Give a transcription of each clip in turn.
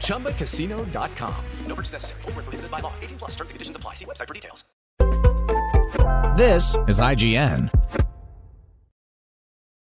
ChumbaCasino.com. No purchase necessary. Full prohibited by law. 18 plus terms and conditions apply. See website for details. This is IGN.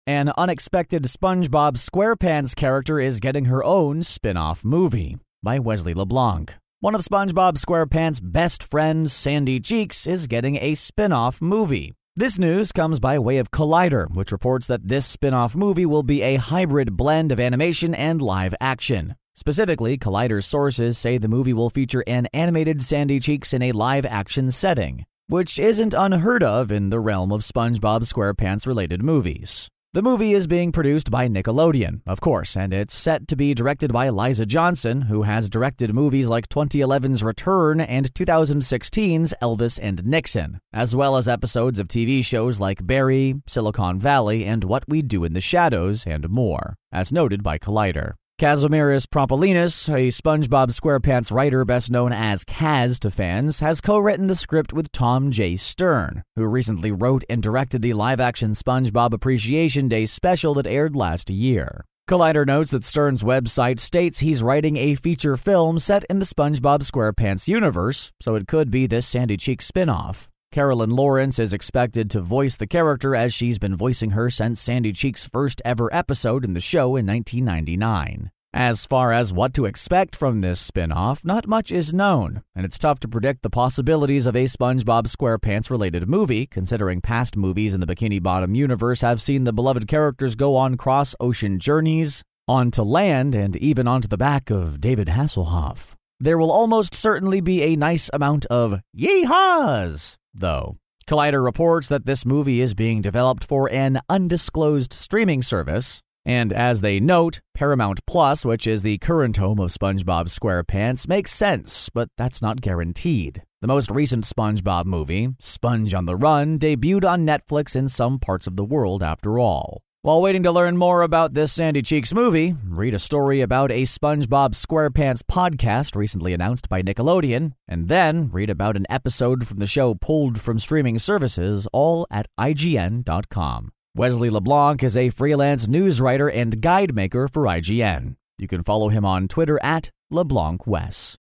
An unexpected SpongeBob SquarePants character is getting her own spin off movie by Wesley LeBlanc. One of SpongeBob SquarePants' best friends, Sandy Cheeks, is getting a spin off movie. This news comes by way of Collider, which reports that this spin off movie will be a hybrid blend of animation and live action. Specifically, Collider's sources say the movie will feature an animated Sandy Cheeks in a live action setting, which isn't unheard of in the realm of SpongeBob SquarePants related movies. The movie is being produced by Nickelodeon, of course, and it's set to be directed by Liza Johnson, who has directed movies like 2011's Return and 2016's Elvis and Nixon, as well as episodes of TV shows like Barry, Silicon Valley, and What We Do in the Shadows, and more, as noted by Collider. Kazimieras Prapuolenis, a SpongeBob SquarePants writer best known as Kaz to fans, has co written the script with Tom J. Stern, who recently wrote and directed the live action SpongeBob Appreciation Day special that aired last year. Collider notes that Stern's website states he's writing a feature film set in the SpongeBob SquarePants universe, so it could be this Sandy Cheek spin off. Carolyn Lawrence is expected to voice the character as she's been voicing her since Sandy Cheek's first ever episode in the show in 1999. As far as what to expect from this spin off, not much is known, and it's tough to predict the possibilities of a SpongeBob SquarePants related movie, considering past movies in the Bikini Bottom universe have seen the beloved characters go on cross ocean journeys, onto land, and even onto the back of David Hasselhoff. There will almost certainly be a nice amount of yeehaws though. Collider reports that this movie is being developed for an undisclosed streaming service, and as they note, Paramount Plus, which is the current home of SpongeBob SquarePants, makes sense, but that's not guaranteed. The most recent SpongeBob movie, Sponge on the Run, debuted on Netflix in some parts of the world after all. While waiting to learn more about this Sandy Cheeks movie, read a story about a SpongeBob SquarePants podcast recently announced by Nickelodeon, and then read about an episode from the show pulled from streaming services, all at IGN.com. Wesley LeBlanc is a freelance news writer and guide maker for IGN. You can follow him on Twitter at LeBlancWes.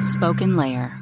Spoken Layer.